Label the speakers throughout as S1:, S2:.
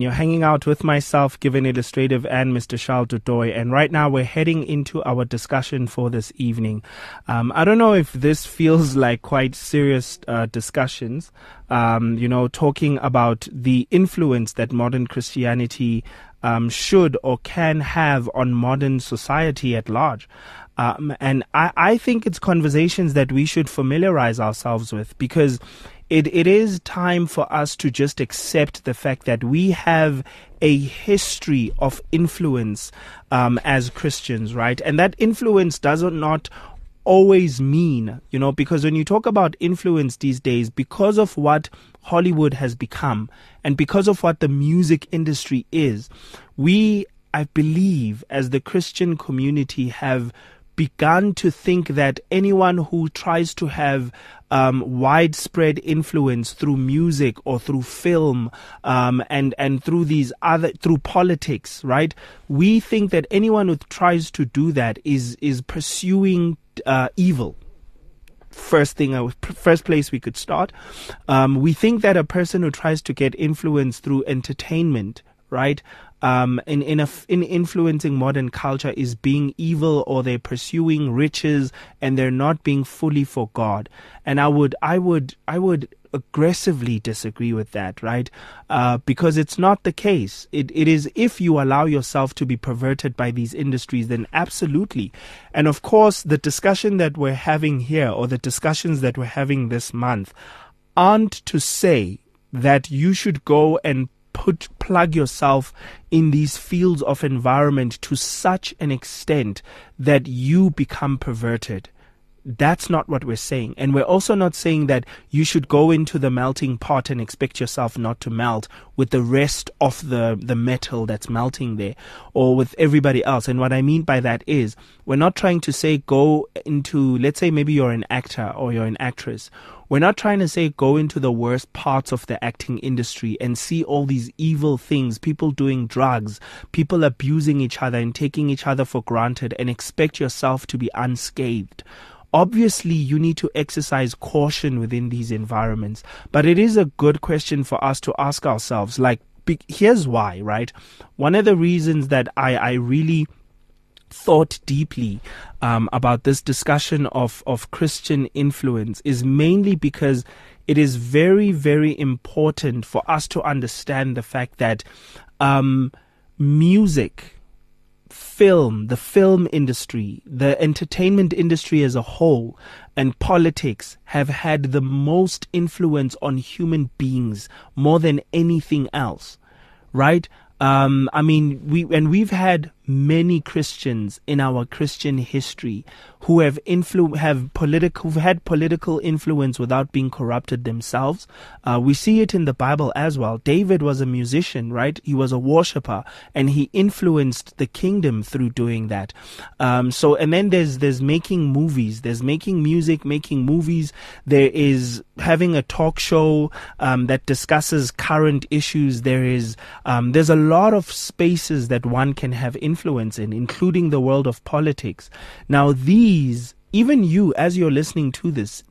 S1: You're hanging out with myself, Given Illustrative, and Mr. Charles Du Toit. And right now we're heading into our discussion for this evening. Um, I don't know if this feels like quite serious uh, discussions, um, you know, talking about the influence that modern Christianity um, should or can have on modern society at large. Um, and I, I think it's conversations that we should familiarize ourselves with because it, it is time for us to just accept the fact that we have a history of influence um, as Christians, right? And that influence does not always mean, you know, because when you talk about influence these days, because of what Hollywood has become and because of what the music industry is, we, I believe, as the Christian community have begun to think that anyone who tries to have um, widespread influence through music or through film um, and and through these other through politics, right? We think that anyone who tries to do that is is pursuing uh, evil first thing, uh, first place we could start. Um, we think that a person who tries to get influence through entertainment, right, um, in in, a, in influencing modern culture is being evil or they're pursuing riches and they're not being fully for God. And I would I would I would aggressively disagree with that, right? Uh, because it's not the case. It, it is if you allow yourself to be perverted by these industries, then absolutely. And of course, the discussion that we're having here or the discussions that we're having this month aren't to say that you should go and put plug yourself in these fields of environment to such an extent that you become perverted. That's not what we're saying. And we're also not saying that you should go into the melting pot and expect yourself not to melt with the rest of the, the metal that's melting there or with everybody else. And what I mean by that is we're not trying to say go into, let's say maybe you're an actor or you're an actress we're not trying to say go into the worst parts of the acting industry and see all these evil things, people doing drugs, people abusing each other and taking each other for granted and expect yourself to be unscathed. Obviously, you need to exercise caution within these environments, but it is a good question for us to ask ourselves like, here's why, right? One of the reasons that I, I really thought deeply um, about this discussion of, of Christian influence is mainly because it is very, very important for us to understand the fact that um, music, film, the film industry, the entertainment industry as a whole, and politics have had the most influence on human beings more than anything else, right? Um, I mean, we and we've had many Christians in our Christian history who have influ- have political who've had political influence without being corrupted themselves. Uh, we see it in the Bible as well. David was a musician, right? He was a worshipper, and he influenced the kingdom through doing that. Um, so, and then there's there's making movies, there's making music, making movies. There is having a talk show um, that discusses current issues. There is um, there's a lot of spaces that one can have influence influence in, including the world of politics. Now, these, even you, as you're listening to this,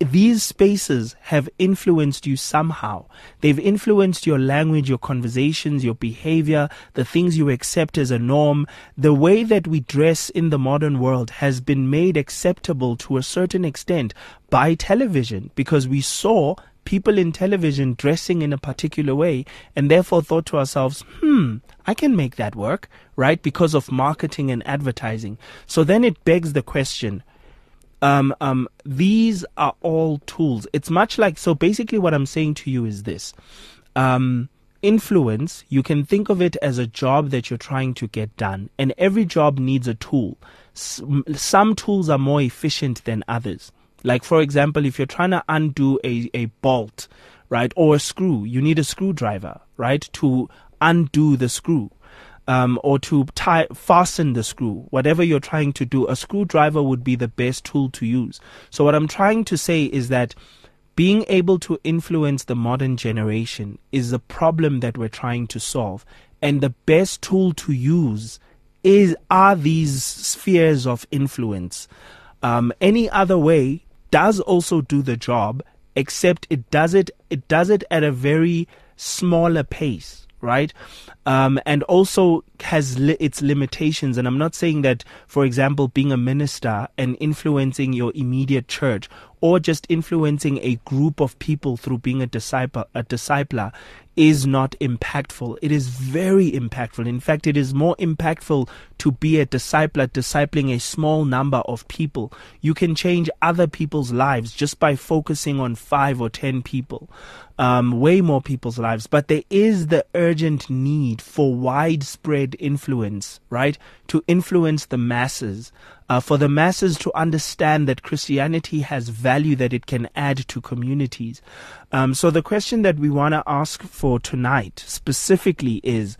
S1: these spaces have influenced you somehow. They've influenced your language, your conversations, your behavior, the things you accept as a norm. The way that we dress in the modern world has been made acceptable to a certain extent by television because we saw people in television dressing in a particular way and therefore thought to ourselves, hmm, I can make that work, right? Because of marketing and advertising. So then it begs the question, um, um, these are all tools. It's much like, so basically what I'm saying to you is this. Um, influence, you can think of it as a job that you're trying to get done. And every job needs a tool. some tools are more efficient than others. Like, for example, if you're trying to undo a, a bolt, right, or a screw, you need a screwdriver, right, to undo the screw. Um, or to tie, fasten the screw, whatever you're trying to do, a screwdriver would be the best tool to use. So, what I'm trying to say is that being able to influence the modern generation is the problem that we're trying to solve. And the best tool to use is are these spheres of influence. Um, any other way does also do the job, except it does it it does it at a very smaller pace, right? Um, and also has li- its limitations. And I'm not saying that, for example, being a minister and influencing your immediate church or just influencing a group of people through being a disciple, a discipler is not impactful. It is very impactful. In fact, it is more impactful to be a discipler, discipling a small number of people. You can change other people's lives just by focusing on five or ten people um, way more people's lives. But there is the urgent need for widespread influence, right? To influence the masses, uh, for the masses to understand that Christianity has value that it can add to communities. Um, so the question that we want to ask for tonight specifically is,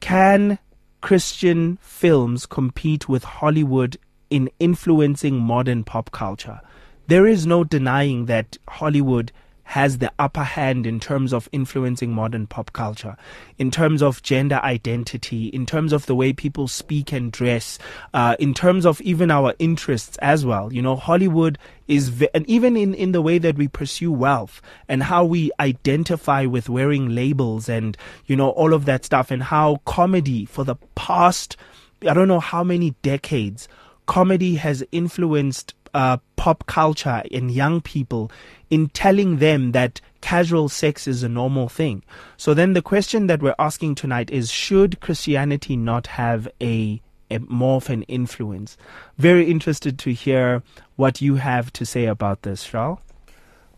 S1: can Christian films compete with Hollywood in influencing modern pop culture? There is no denying that Hollywood has the upper hand in terms of influencing modern pop culture, in terms of gender identity, in terms of the way people speak and dress, uh, in terms of even our interests as well. You know, Hollywood is, ve- and even in, in the way that we pursue wealth and how we identify with wearing labels and, you know, all of that stuff and how comedy for the past, I don't know how many decades, comedy has influenced uh, pop culture in young people in telling them that casual sex is a normal thing. So then the question that we're asking tonight is should Christianity not have a, a more of an influence? Very interested to hear what you have to say about this, Charles.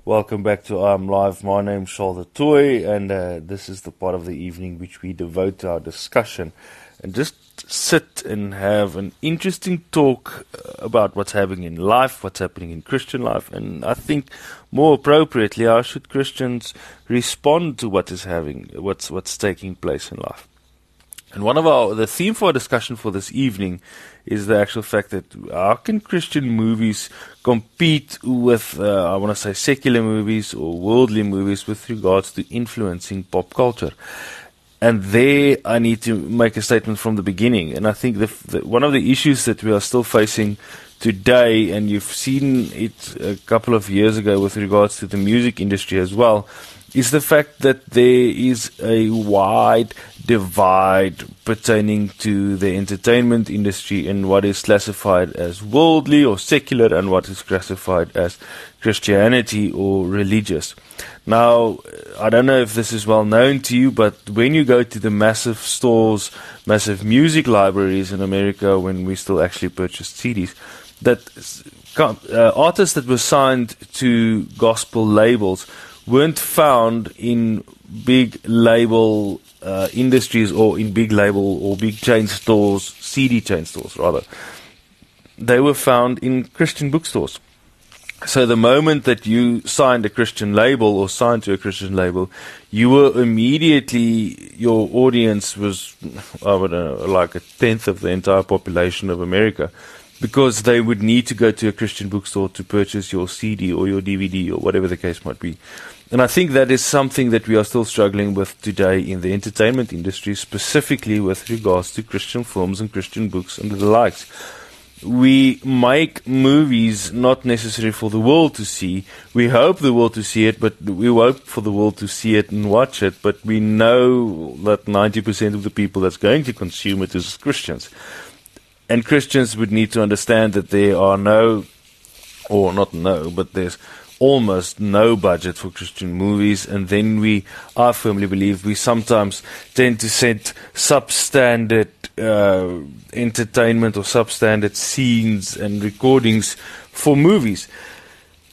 S2: Welcome back to I'm Live. My name's Charles Toit, and uh, this is the part of the evening which we devote to our discussion and just sit and have an interesting talk uh, about what's happening in life, what's happening in Christian life, and I think more appropriately, how should Christians respond to what is having, what's what's taking place in life. And one of our the theme for our discussion for this evening is the actual fact that how can Christian movies compete with uh, I want to say secular movies or worldly movies with regards to influencing pop culture. And there, I need to make a statement from the beginning. And I think the, the, one of the issues that we are still facing today, and you've seen it a couple of years ago with regards to the music industry as well, is the fact that there is a wide divide pertaining to the entertainment industry and what is classified as worldly or secular and what is classified as Christianity or religious. Now, I don't know if this is well known to you, but when you go to the massive stores, massive music libraries in America, when we still actually purchased CDs, that uh, artists that were signed to gospel labels weren't found in big label uh, industries or in big label or big chain stores, CD chain stores rather. They were found in Christian bookstores. So the moment that you signed a Christian label or signed to a Christian label, you were immediately your audience was I don't know like a tenth of the entire population of America, because they would need to go to a Christian bookstore to purchase your CD or your DVD or whatever the case might be. And I think that is something that we are still struggling with today in the entertainment industry, specifically with regards to Christian films and Christian books and the likes we make movies not necessarily for the world to see. We hope the world to see it, but we hope for the world to see it and watch it. But we know that 90% of the people that's going to consume it is Christians. And Christians would need to understand that there are no, or not no, but there's almost no budget for Christian movies, and then we, I firmly believe, we sometimes tend to set substandard uh, entertainment or substandard scenes and recordings for movies.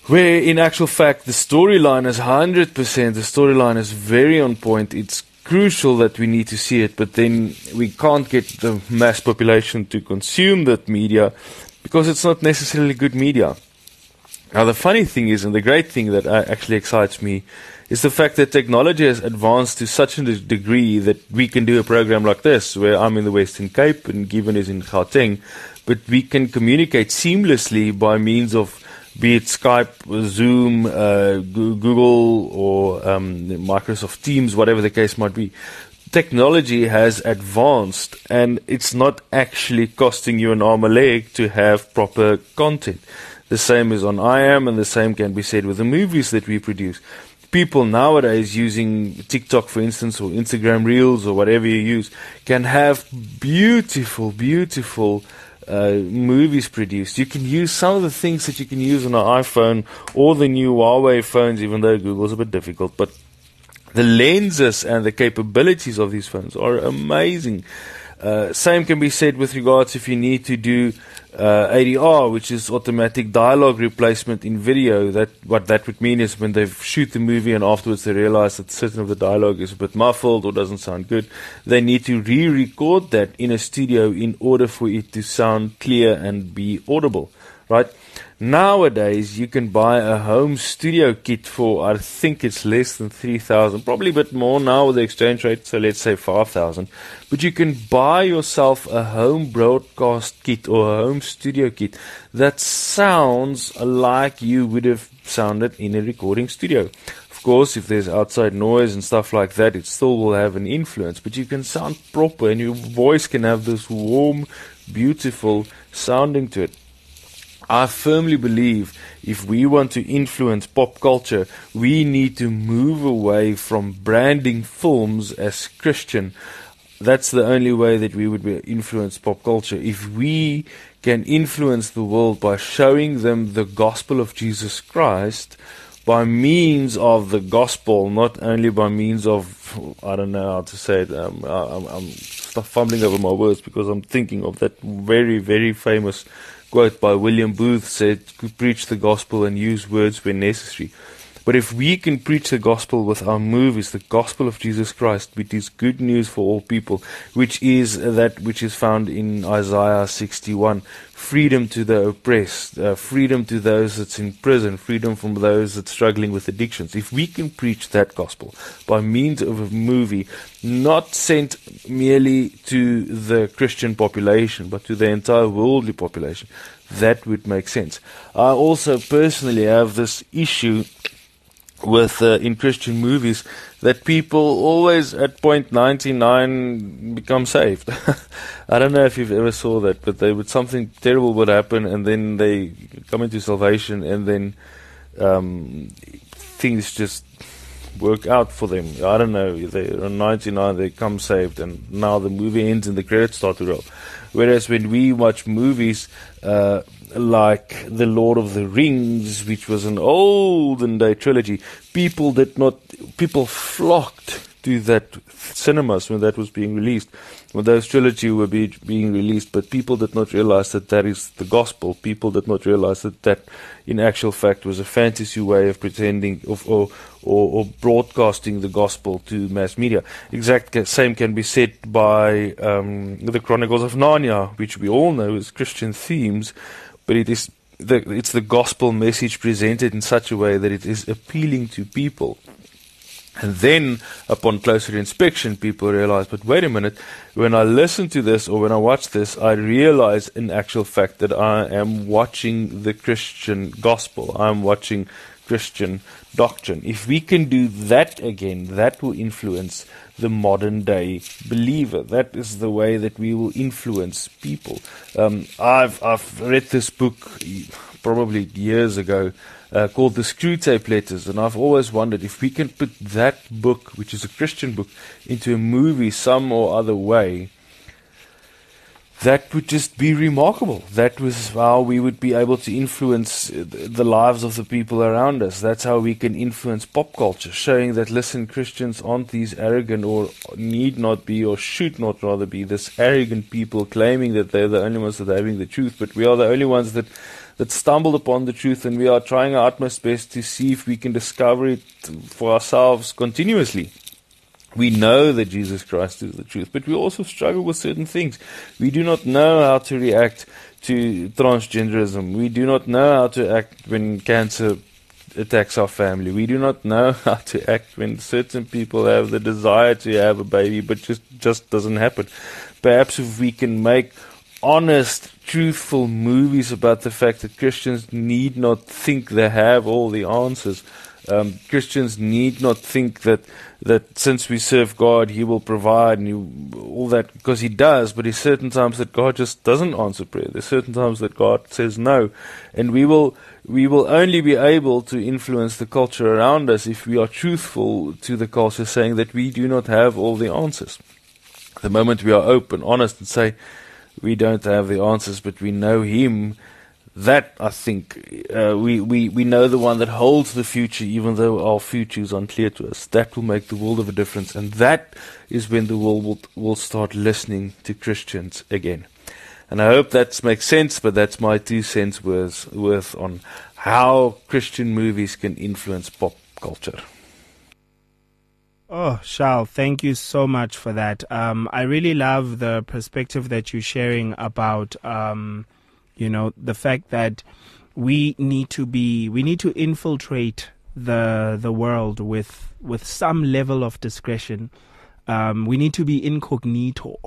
S2: Where in actual fact the storyline is 100%, the storyline is very on point. It's crucial that we need to see it, but then we can't get the mass population to consume that media because it's not necessarily good media. Now, the funny thing is, and the great thing that actually excites me, is the fact that technology has advanced to such a degree that we can do a program like this, where I'm in the Western Cape and Given is in Gauteng, but we can communicate seamlessly by means of be it Skype, Zoom, uh, Google, or um, Microsoft Teams, whatever the case might be. Technology has advanced, and it's not actually costing you an arm a leg to have proper content. The same is on IAM, and the same can be said with the movies that we produce. people nowadays using TikTok, for instance, or Instagram Reels or whatever you use, can have beautiful, beautiful uh, movies produced. You can use some of the things that you can use on an iPhone or the new Huawei phones, even though Google's a bit difficult. But the lenses and the capabilities of these phones are amazing. Uh, same can be said with regards if you need to do uh, ADR, which is automatic dialogue replacement in video. That what that would mean is when they shoot the movie and afterwards they realize that certain of the dialogue is a bit muffled or doesn't sound good, they need to re-record that in a studio in order for it to sound clear and be audible. Right? Nowadays, you can buy a home studio kit for, I think it's less than 3,000, probably a bit more now with the exchange rate, so let's say 5,000. But you can buy yourself a home broadcast kit or a home studio kit that sounds like you would have sounded in a recording studio. Of course, if there's outside noise and stuff like that, it still will have an influence, but you can sound proper and your voice can have this warm, beautiful sounding to it. I firmly believe if we want to influence pop culture, we need to move away from branding films as Christian. That's the only way that we would influence pop culture. If we can influence the world by showing them the gospel of Jesus Christ by means of the gospel, not only by means of, I don't know how to say it, um, I'm, I'm fumbling over my words because I'm thinking of that very, very famous quote by William Booth said, preach the gospel and use words when necessary. But if we can preach the gospel with our movies, the gospel of Jesus Christ, which is good news for all people, which is that which is found in Isaiah 61, freedom to the oppressed, uh, freedom to those that's in prison, freedom from those that's struggling with addictions. If we can preach that gospel by means of a movie, not sent merely to the Christian population, but to the entire worldly population, that would make sense. I also personally have this issue with uh, in Christian movies that people always at point 99 become saved. I don't know if you've ever saw that, but they would something terrible would happen and then they come into salvation and then um, things just work out for them. I don't know. They are 99, they come saved, and now the movie ends and the credits start to roll. Whereas when we watch movies, uh, like The Lord of the Rings, which was an olden day trilogy, people did not, people flocked to that cinemas when that was being released, when those trilogy were be, being released, but people did not realize that that is the gospel. People did not realize that that, in actual fact, was a fantasy way of pretending of, or, or, or broadcasting the gospel to mass media. Exact same can be said by um, the Chronicles of Narnia, which we all know is Christian themes but it is the, it's the gospel message presented in such a way that it is appealing to people. And then, upon closer inspection, people realize, but wait a minute, when I listen to this or when I watch this, I realize in actual fact that I am watching the Christian gospel. I'm watching Christian doctrine. If we can do that again, that will influence the modern day believer. That is the way that we will influence people. Um, I've I've read this book probably years ago uh, called the Screwtape Letters, and I've always wondered if we can put that book, which is a Christian book, into a movie some or other way that would just be remarkable. That was how we would be able to influence uh, the lives of the people around us. That's how we can influence pop culture, showing that, listen, Christians aren't these arrogant or need not be or should not rather be this arrogant people claiming that they're the only ones that are having the truth, but we are the only ones that, that stumbled upon the truth and we are trying our utmost best to see if we can discover it for ourselves continuously. We know that Jesus Christ is the truth, but we also struggle with certain things. We do not know how to react to transgenderism. We do not know how to act when cancer attacks our family. We do not know how to act when certain people have the desire to have a baby, but just just doesn't happen. Perhaps if we can make honest, truthful movies about the fact that Christians need not think they have all the answers Um, Christians need not think that that since we serve God, He will provide and you, all that because He does. But there's certain times that God just doesn't answer prayer. There's certain times that God says no, and we will we will only be able to influence the culture around us if we are truthful to the culture, saying that we do not have all the answers. The moment we are open, honest, and say we don't have the answers, but we know Him that I think uh, we, we, we know the one that holds the future, even though our future is unclear to us. That will make the world of a difference, and that is when the world will, will start listening to Christians again. And I hope that makes sense, but that's my two cents worth, worth on how Christian movies can influence pop culture.
S1: Oh, Charles, thank you so much for that. Um, I really love the perspective that you're sharing about. Um, you know, the fact that we need to be, we need to infiltrate the the world with with some level of discretion. Um, we need to be incognito.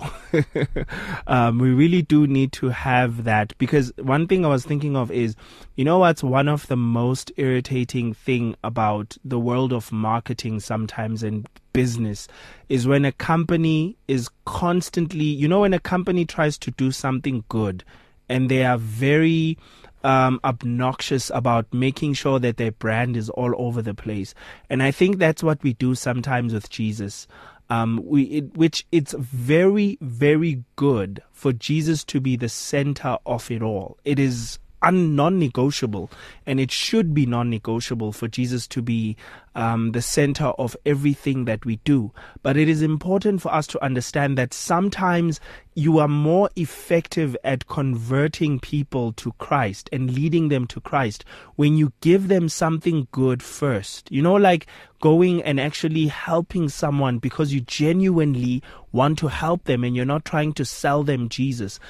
S1: um, we really do need to have that because one thing I was thinking of is, you know, what's one of the most irritating thing about the world of marketing sometimes and business is when a company is constantly, you know, when a company tries to do something good and they are very um, obnoxious about making sure that their brand is all over the place. And I think that's what we do sometimes with Jesus. Um, we, it, which it's very, very good for Jesus to be the center of it all. It is un- non-negotiable, and it should be non-negotiable for Jesus to be um, the center of everything that we do. But it is important for us to understand that sometimes you are more effective at converting people to Christ and leading them to Christ when you give them something good first. You know, like going and actually helping someone because you genuinely want to help them and you're not trying to sell them Jesus.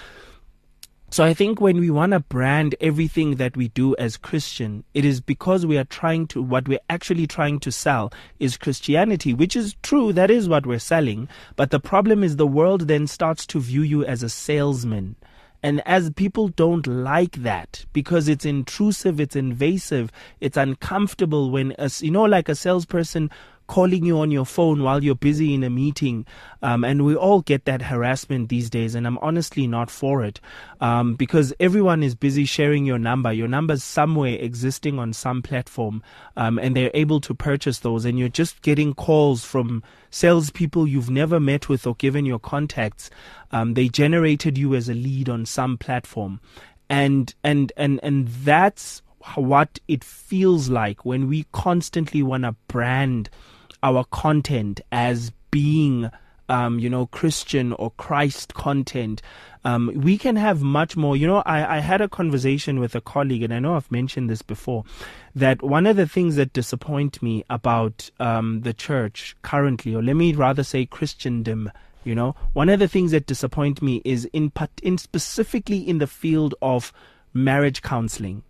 S1: So I think when we want to brand everything that we do as Christian, it is because we are trying to, what we're actually trying to sell is Christianity, which is true. That is what we're selling. But the problem is the world then starts to view you as a salesman. And as people don't like that because it's intrusive, it's invasive, it's uncomfortable when, a, you know, like a salesperson calling you on your phone while you're busy in a meeting. Um, and we all get that harassment these days. And I'm honestly not for it um, because everyone is busy sharing your number. Your number's somewhere existing on some platform um, and they're able to purchase those. And you're just getting calls from salespeople you've never met with or given your contacts. Um, they generated you as a lead on some platform. And, and, and, and that's what it feels like when we constantly want to brand our content as being um, you know, Christian or Christ content, um, we can have much more. You know, I, I had a conversation with a colleague, and I know I've mentioned this before, that one of the things that disappoint me about um, the church currently, or let me rather say Christendom, you know, one of the things that disappoint me is in, in specifically in the field of marriage counseling.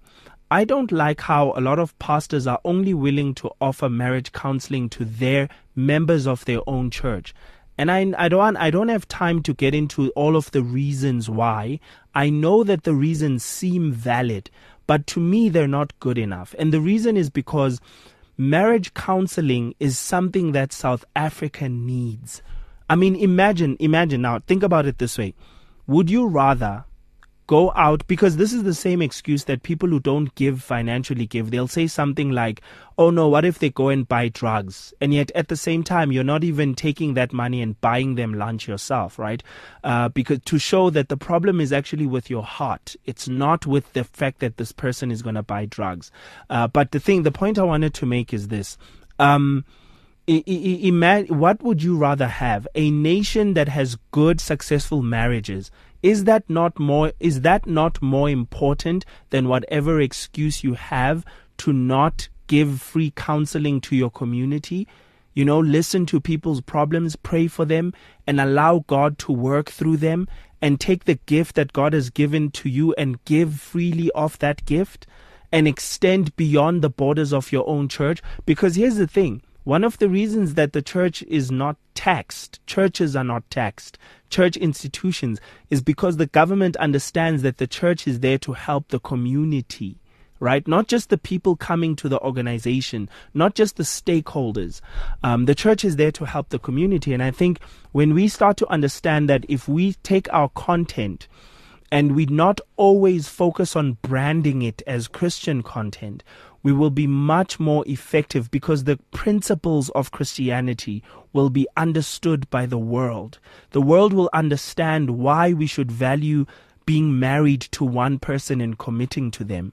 S1: I don't like how a lot of pastors are only willing to offer marriage counseling to their members of their own church. And I, I don't I don't have time to get into all of the reasons why. I know that the reasons seem valid, but to me they're not good enough. And the reason is because marriage counseling is something that South Africa needs. I mean, imagine, imagine now, think about it this way. Would you rather go out because this is the same excuse that people who don't give financially give. They'll say something like, oh no, what if they go and buy drugs? And yet at the same time, you're not even taking that money and buying them lunch yourself, right? Uh, because to show that the problem is actually with your heart. It's not with the fact that this person is going to buy drugs. Uh, but the thing, the point I wanted to make is this. Um, what would you rather have a nation that has good successful marriages is that not more is that not more important than whatever excuse you have to not give free counseling to your community? You know, listen to people's problems, pray for them, and allow God to work through them and take the gift that God has given to you and give freely of that gift and extend beyond the borders of your own church. Because here's the thing one of the reasons that the church is not taxed, churches are not taxed, church institutions, is because the government understands that the church is there to help the community right? Not just the people coming to the organization, not just the stakeholders. Um, the church is there to help the community. And I think when we start to understand that if we take our content and we not always focus on branding it as Christian content, we will be much more effective because the principles of Christianity will be understood by the world. The world will understand why we should value being married to one person and committing to them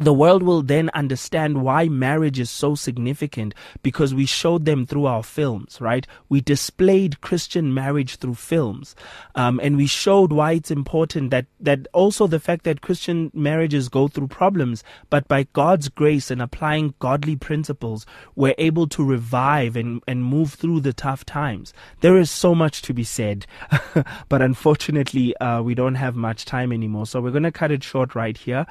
S1: the world will then understand why marriage is so significant because we showed them through our films, right? We displayed Christian marriage through films. Um, and we showed why it's important that, that also the fact that Christian marriages go through problems, but by God's grace and applying godly principles, we're able to revive and, and move through the tough times. There is so much to be said, but unfortunately, uh, we don't have much time anymore. So we're going to cut it short right here.